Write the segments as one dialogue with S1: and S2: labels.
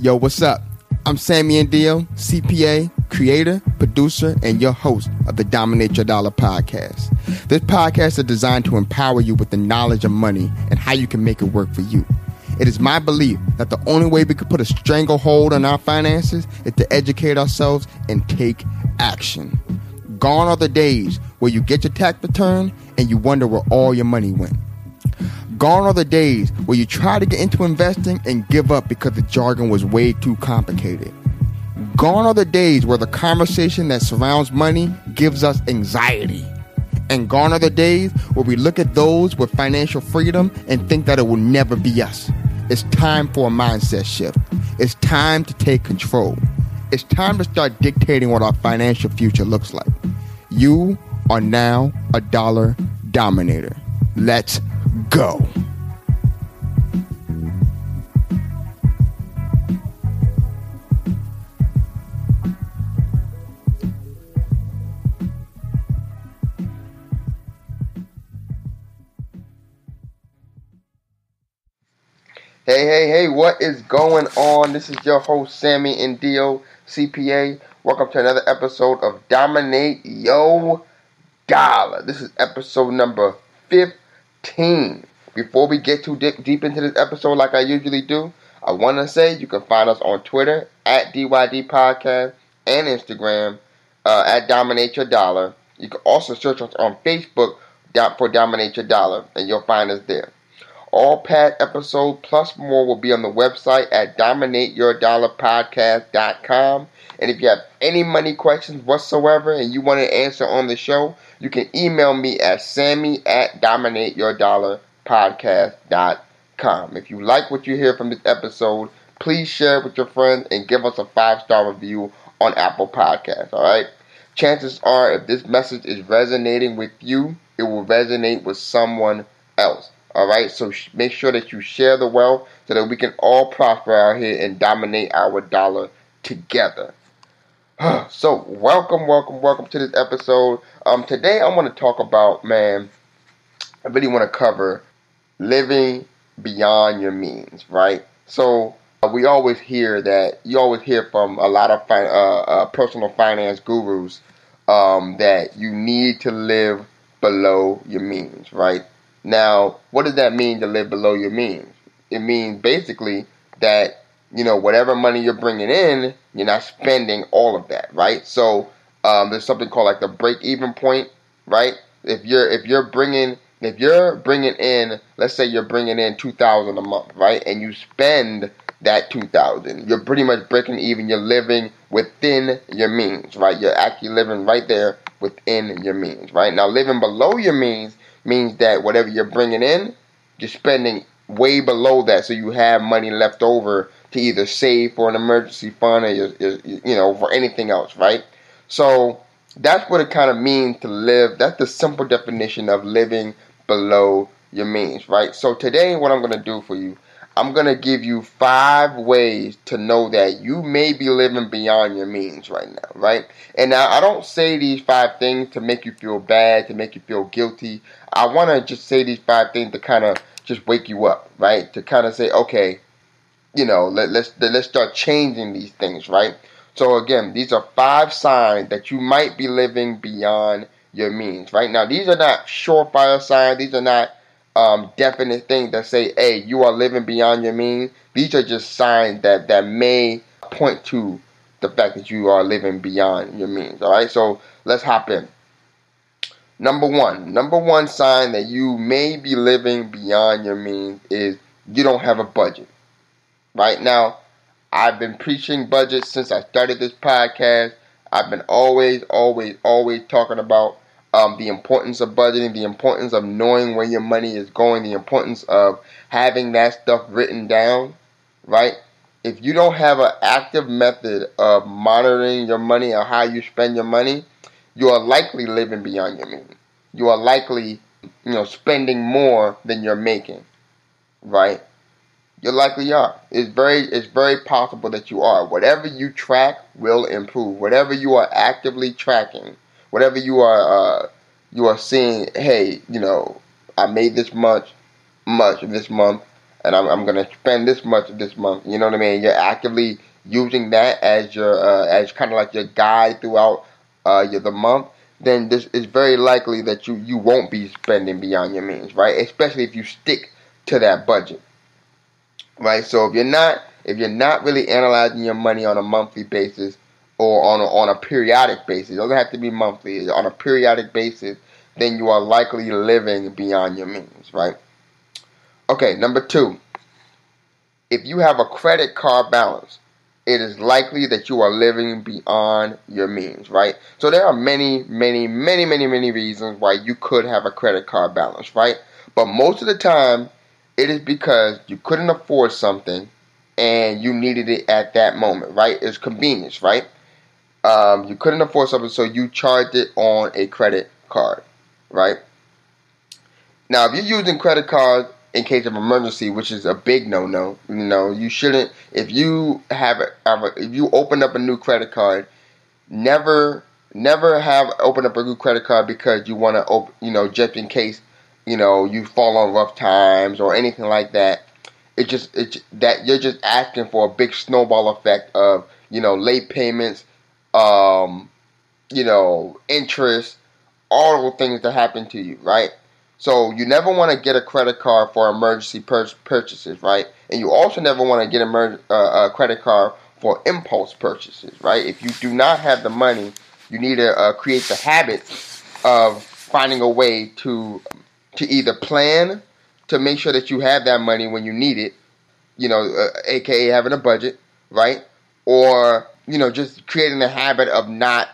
S1: Yo, what's up? I'm Sammy Andio, CPA, creator, producer, and your host of the Dominate Your Dollar podcast. This podcast is designed to empower you with the knowledge of money and how you can make it work for you. It is my belief that the only way we can put a stranglehold on our finances is to educate ourselves and take action. Gone are the days where you get your tax return and you wonder where all your money went. Gone are the days where you try to get into investing and give up because the jargon was way too complicated. Gone are the days where the conversation that surrounds money gives us anxiety. And gone are the days where we look at those with financial freedom and think that it will never be us. It's time for a mindset shift. It's time to take control. It's time to start dictating what our financial future looks like. You are now a dollar dominator. Let's go. Hey, hey, hey, what is going on? This is your host, Sammy Indio, CPA. Welcome to another episode of Dominate Yo Dollar. This is episode number 15. Before we get too deep, deep into this episode, like I usually do, I want to say you can find us on Twitter at DYD Podcast and Instagram uh, at Dominate Your Dollar. You can also search us on Facebook for Dominate Your Dollar, and you'll find us there. All past episodes plus more will be on the website at dominateyourdollarpodcast.com. And if you have any money questions whatsoever and you want an answer on the show, you can email me at sammy at dominateyourdollarpodcast.com. If you like what you hear from this episode, please share it with your friends and give us a five star review on Apple Podcasts. All right. Chances are, if this message is resonating with you, it will resonate with someone else. All right, so sh- make sure that you share the wealth so that we can all prosper out here and dominate our dollar together. so, welcome, welcome, welcome to this episode. Um, today I want to talk about, man, I really want to cover living beyond your means, right? So, uh, we always hear that you always hear from a lot of fi- uh, uh, personal finance gurus um, that you need to live below your means, right? Now, what does that mean to live below your means? It means basically that you know whatever money you're bringing in, you're not spending all of that, right? So um, there's something called like the break-even point, right? If you're if you're bringing if you're bringing in, let's say you're bringing in two thousand a month, right, and you spend that two thousand, you're pretty much breaking even. You're living within your means, right? You're actually living right there within your means, right? Now, living below your means means that whatever you're bringing in, you're spending way below that, so you have money left over to either save for an emergency fund or you know for anything else, right? So that's what it kind of means to live. That's the simple definition of living below your means, right? So today, what I'm going to do for you, I'm going to give you five ways to know that you may be living beyond your means right now, right? And now I don't say these five things to make you feel bad, to make you feel guilty. I want to just say these five things to kind of just wake you up, right? To kind of say, okay, you know, let, let's let's start changing these things, right? So again, these are five signs that you might be living beyond your means, right? Now, these are not surefire signs. These are not um, definite things that say, "Hey, you are living beyond your means." These are just signs that that may point to the fact that you are living beyond your means. All right, so let's hop in. Number one, number one sign that you may be living beyond your means is you don't have a budget. Right now, I've been preaching budget since I started this podcast. I've been always, always, always talking about um, the importance of budgeting, the importance of knowing where your money is going, the importance of having that stuff written down, right? If you don't have an active method of monitoring your money or how you spend your money, you are likely living beyond your means. You are likely, you know, spending more than you're making, right? You likely are. It's very, it's very possible that you are. Whatever you track will improve. Whatever you are actively tracking, whatever you are, uh, you are seeing. Hey, you know, I made this much, much this month. and I'm, I'm gonna spend this much this month. You know what I mean? You're actively using that as your uh, as kind of like your guide throughout uh, your, the month. Then this is very likely that you you won't be spending beyond your means, right? Especially if you stick to that budget, right? So if you're not if you're not really analyzing your money on a monthly basis or on a, on a periodic basis, it doesn't have to be monthly, on a periodic basis, then you are likely living beyond your means, right? Okay, number two, if you have a credit card balance, it is likely that you are living beyond your means, right? So there are many, many, many, many, many reasons why you could have a credit card balance, right? But most of the time, it is because you couldn't afford something and you needed it at that moment, right? It's convenience, right? Um, you couldn't afford something, so you charged it on a credit card, right? Now, if you're using credit cards in case of emergency, which is a big no-no, you know, you shouldn't. If you have, a, if you open up a new credit card, never, never have open up a new credit card because you want to, you know, just in case, you know, you fall on rough times or anything like that. It just, it that you're just asking for a big snowball effect of, you know, late payments, um, you know, interest, all the things that happen to you, right? So you never want to get a credit card for emergency pur- purchases, right? And you also never want to get uh, a credit card for impulse purchases, right? If you do not have the money, you need to uh, create the habit of finding a way to to either plan to make sure that you have that money when you need it, you know, uh, aka having a budget, right? Or you know, just creating the habit of not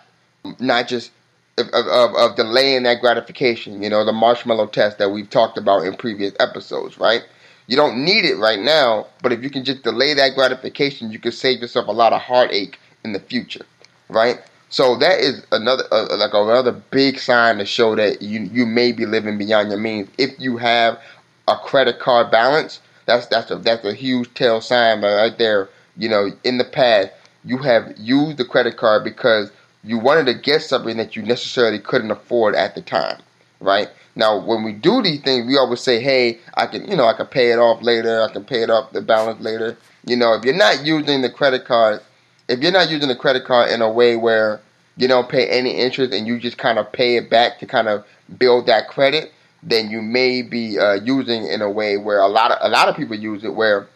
S1: not just of, of, of delaying that gratification, you know, the marshmallow test that we've talked about in previous episodes, right? You don't need it right now, but if you can just delay that gratification, you can save yourself a lot of heartache in the future, right? So that is another uh, like another big sign to show that you you may be living beyond your means. If you have a credit card balance, that's that's a that's a huge tell sign right there. You know, in the past you have used the credit card because you wanted to get something that you necessarily couldn't afford at the time, right? Now, when we do these things, we always say, "Hey, I can, you know, I can pay it off later. I can pay it off the balance later." You know, if you're not using the credit card, if you're not using the credit card in a way where you don't pay any interest and you just kind of pay it back to kind of build that credit, then you may be uh, using in a way where a lot of a lot of people use it where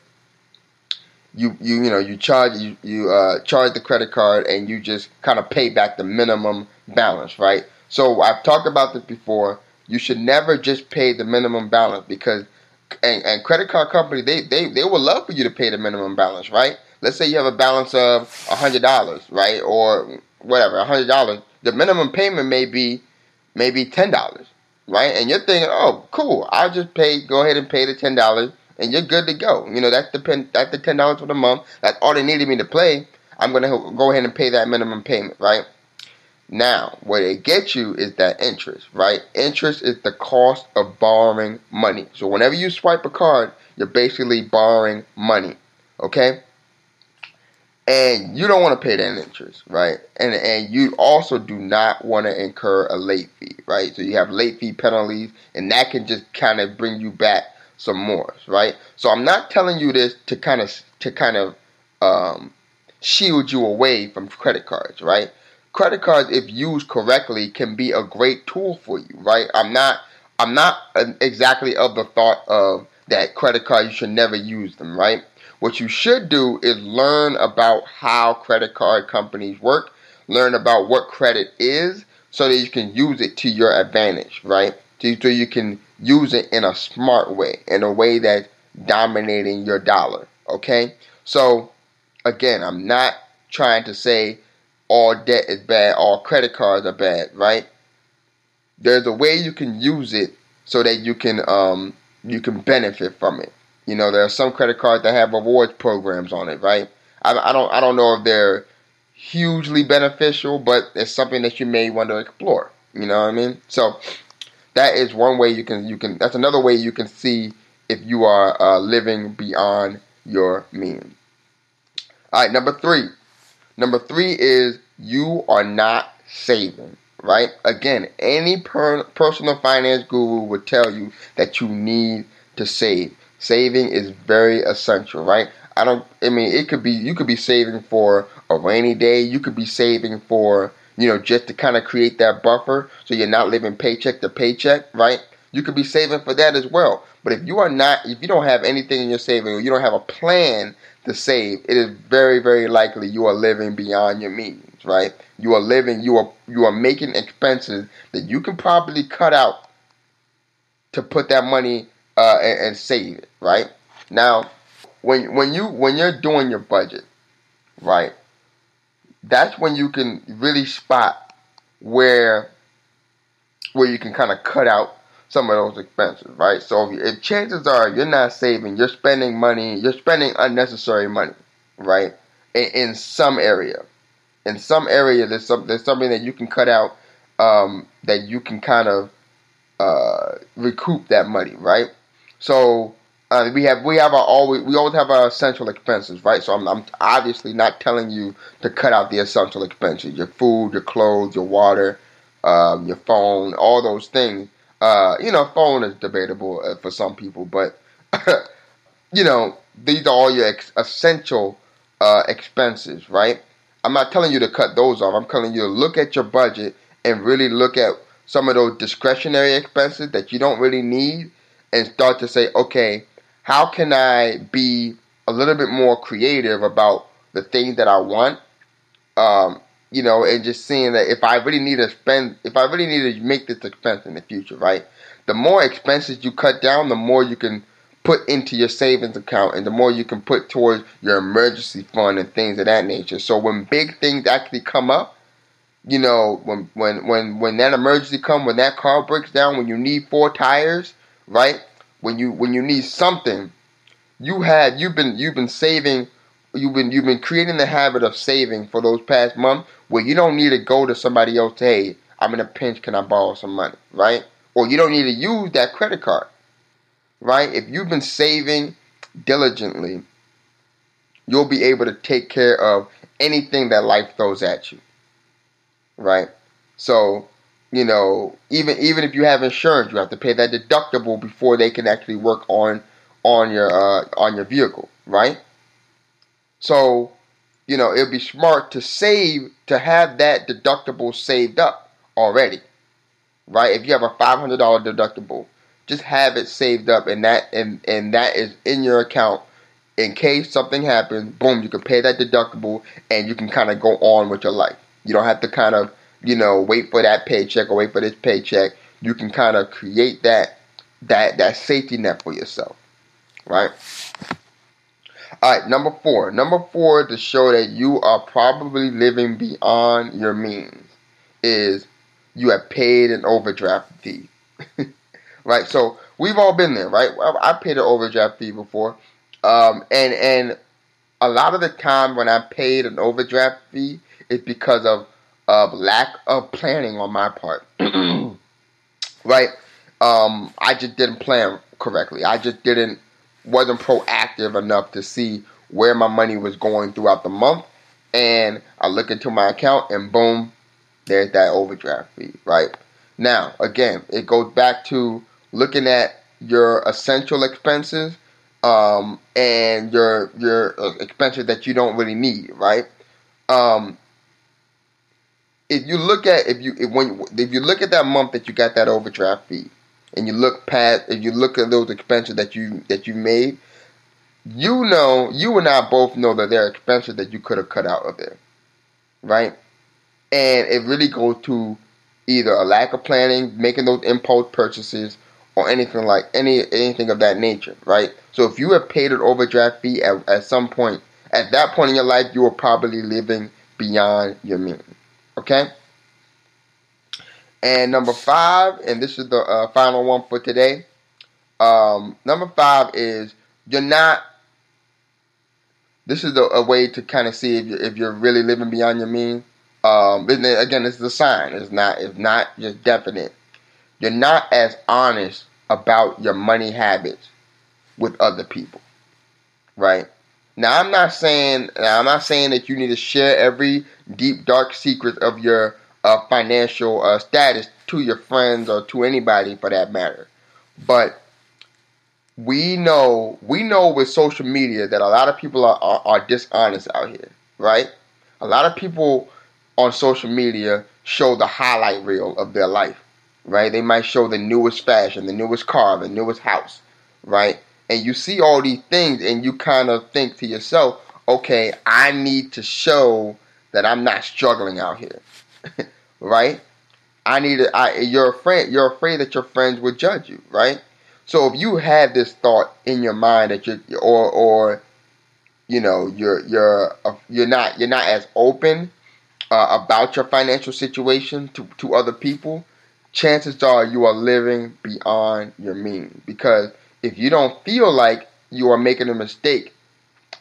S1: you you you know you charge you you uh, charge the credit card and you just kind of pay back the minimum balance, right? So I've talked about this before. You should never just pay the minimum balance because and, and credit card companies they, they they would love for you to pay the minimum balance, right? Let's say you have a balance of a hundred dollars, right, or whatever, a hundred dollars. The minimum payment may be maybe ten dollars, right? And you're thinking, oh, cool, I'll just pay, go ahead and pay the ten dollars and you're good to go. You know, that's the pen, that's the ten dollars for the month. That's all they needed me to play. I'm gonna go ahead and pay that minimum payment, right? Now, what they get you is that interest, right? Interest is the cost of borrowing money. So whenever you swipe a card, you're basically borrowing money, okay? And you don't want to pay that interest, right? And and you also do not want to incur a late fee, right? So you have late fee penalties, and that can just kind of bring you back some more, right? So I'm not telling you this to kind of to kind of um, shield you away from credit cards, right? Credit cards, if used correctly, can be a great tool for you, right? I'm not I'm not exactly of the thought of that credit card you should never use them, right? What you should do is learn about how credit card companies work, learn about what credit is, so that you can use it to your advantage, right? So you can use it in a smart way, in a way that's dominating your dollar. Okay? So, again, I'm not trying to say all debt is bad, all credit cards are bad, right? There's a way you can use it so that you can um, you can benefit from it. You know, there are some credit cards that have rewards programs on it, right? I, I don't I don't know if they're hugely beneficial, but it's something that you may want to explore. You know what I mean? So that is one way you can you can that's another way you can see if you are uh, living beyond your means. All right, number three. Number three is you are not saving. Right? Again, any per- personal finance guru would tell you that you need to save. Saving is very essential, right? I don't. I mean, it could be you could be saving for a rainy day. You could be saving for you know just to kind of create that buffer so you're not living paycheck to paycheck, right? You could be saving for that as well. But if you are not, if you don't have anything in your saving or you don't have a plan to save, it is very, very likely you are living beyond your means, right? You are living, you are you are making expenses that you can probably cut out to put that money uh, and, and save it, right? Now, when when you when you're doing your budget, right? That's when you can really spot where where you can kind of cut out some of those expenses, right? So if, if, chances are you're not saving, you're spending money, you're spending unnecessary money, right? In, in some area, in some area, there's some there's something that you can cut out um, that you can kind of uh, recoup that money, right? So uh, we have we have our always we always have our essential expenses, right? So I'm, I'm obviously not telling you to cut out the essential expenses, your food, your clothes, your water, um, your phone, all those things. Uh, you know, phone is debatable uh, for some people, but you know these are all your ex- essential uh, expenses, right? I'm not telling you to cut those off. I'm telling you to look at your budget and really look at some of those discretionary expenses that you don't really need and start to say, okay, how can I be a little bit more creative about the things that I want? Um, you know, and just seeing that if I really need to spend, if I really need to make this expense in the future, right? The more expenses you cut down, the more you can put into your savings account and the more you can put towards your emergency fund and things of that nature. So when big things actually come up, you know, when when when when that emergency come, when that car breaks down, when you need four tires, right? When you when you need something, you had you've been you've been saving you've been you've been creating the habit of saving for those past months where you don't need to go to somebody else to hey, I'm in a pinch, can I borrow some money? Right? Or you don't need to use that credit card. Right? If you've been saving diligently, you'll be able to take care of anything that life throws at you right? So, you know, even even if you have insurance, you have to pay that deductible before they can actually work on on your uh, on your vehicle, right? So, you know, it'd be smart to save to have that deductible saved up already, right? If you have a five hundred dollar deductible, just have it saved up, and that and and that is in your account in case something happens. Boom, you can pay that deductible, and you can kind of go on with your life. You don't have to kind of, you know, wait for that paycheck or wait for this paycheck. You can kind of create that that that safety net for yourself. Right? All right, number 4. Number 4 to show that you are probably living beyond your means is you have paid an overdraft fee. right? So, we've all been there, right? I paid an overdraft fee before. Um, and and a lot of the time when I paid an overdraft fee, is because of of lack of planning on my part. right? Um, I just didn't plan correctly. I just didn't wasn't proactive enough to see where my money was going throughout the month. And I look into my account and boom, there's that overdraft fee, right? Now, again, it goes back to looking at your essential expenses um, and your your uh, expenses that you don't really need, right? Um, if you look at if you if when if you look at that month that you got that overdraft fee, and you look past if you look at those expenses that you that you made, you know you and I both know that there are expenses that you could have cut out of there, right? And it really goes to either a lack of planning, making those impulse purchases, or anything like any anything of that nature, right? So if you have paid an overdraft fee at, at some point, at that point in your life, you are probably living beyond your means. Okay? And number five, and this is the uh, final one for today. Um, number five is you're not. This is the, a way to kind of see if you're, if you're really living beyond your means. Um, again, is a sign. It's not. It's not just definite. You're not as honest about your money habits with other people, right? Now I'm not saying I'm not saying that you need to share every deep dark secret of your uh, financial uh, status to your friends or to anybody for that matter. But we know we know with social media that a lot of people are, are, are dishonest out here, right? A lot of people on social media show the highlight reel of their life, right? They might show the newest fashion, the newest car, the newest house, right? And you see all these things and you kind of think to yourself, okay, I need to show that I'm not struggling out here, right? I need to, I, you're afraid, you're afraid that your friends would judge you, right? So if you have this thought in your mind that you or or you know you're you're uh, you're not you're not as open uh, about your financial situation to to other people, chances are you are living beyond your means because if you don't feel like you are making a mistake,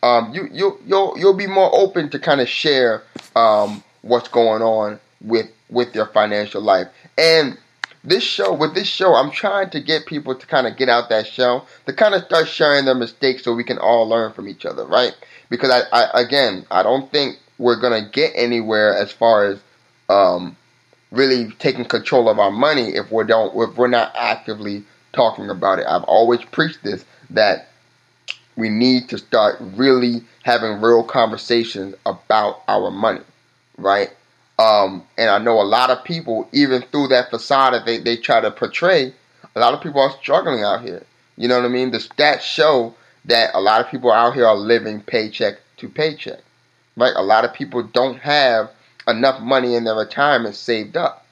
S1: um, you you you'll you'll be more open to kind of share um, what's going on with with your financial life. And this show with this show i'm trying to get people to kind of get out that shell to kind of start sharing their mistakes so we can all learn from each other right? Because i, I again i don't think we're to get anywhere as far as um, really taking control of our money if we don't if we're not actively talking about it i've always preached this that we need to start really having real conversations about our money right um, and I know a lot of people, even through that facade that they, they try to portray, a lot of people are struggling out here. You know what I mean? The stats show that a lot of people out here are living paycheck to paycheck. Right? A lot of people don't have enough money in their retirement saved up.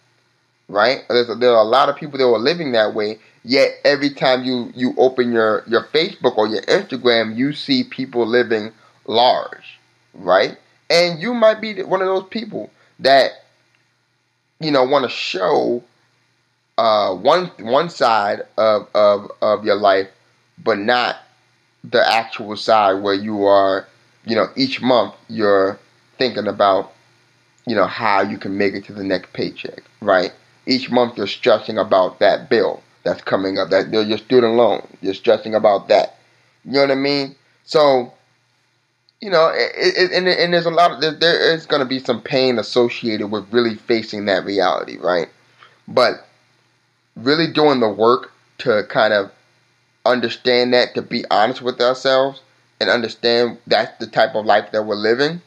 S1: Right? There's, there are a lot of people that are living that way. Yet every time you, you open your, your Facebook or your Instagram, you see people living large. Right? And you might be one of those people that you know want to show uh, one one side of, of of your life, but not the actual side where you are. You know, each month you're thinking about you know how you can make it to the next paycheck, right? Each month you're stressing about that bill that's coming up, that your student loan. You're stressing about that. You know what I mean? So you know, it, it, and, and there's a lot of there, there is going to be some pain associated with really facing that reality, right? But really doing the work to kind of understand that, to be honest with ourselves, and understand that's the type of life that we're living,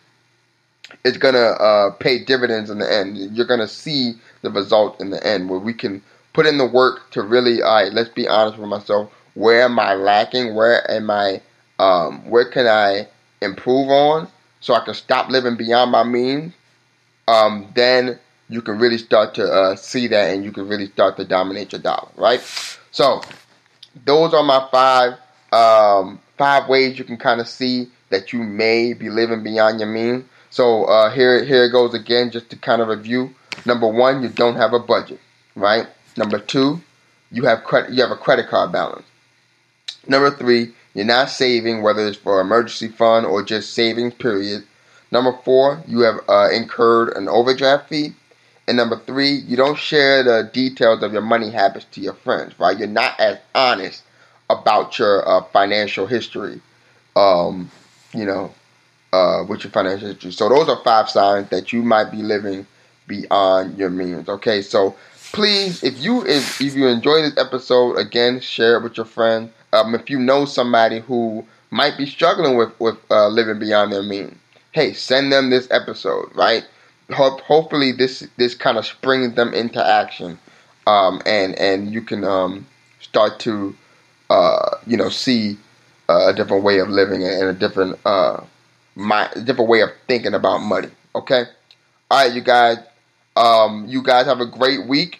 S1: going to uh, pay dividends in the end. You're to see the result in the end where we can put in the work to really, all right, let's be honest with myself. Where am I lacking? Where am I? Um, where can I? improve on so I can stop living beyond my means, um, then you can really start to uh, see that and you can really start to dominate your dollar, right? So those are my five um, five ways you can kind of see that you may be living beyond your means. So uh, here here it goes again, just to kind of review. Number one, you don't have a budget, right? Number two, you have credit you have a credit card balance. Number three, you're not saving, whether it's for emergency fund or just savings, period. Number four, you have uh, incurred an overdraft fee. And number three, you don't share the details of your money habits to your friends, right? You're not as honest about your uh, financial history, um, you know, uh, with your financial history. So those are five signs that you might be living beyond your means. Okay, so please, if you if, if you enjoy this episode, again, share it with your friends. Um, if you know somebody who might be struggling with with uh, living beyond their means, hey, send them this episode, right? Hope, hopefully this this kind of springs them into action, um, and and you can um, start to uh, you know see a different way of living and a different uh, different way of thinking about money. Okay, all right, you guys. Um, you guys have a great week,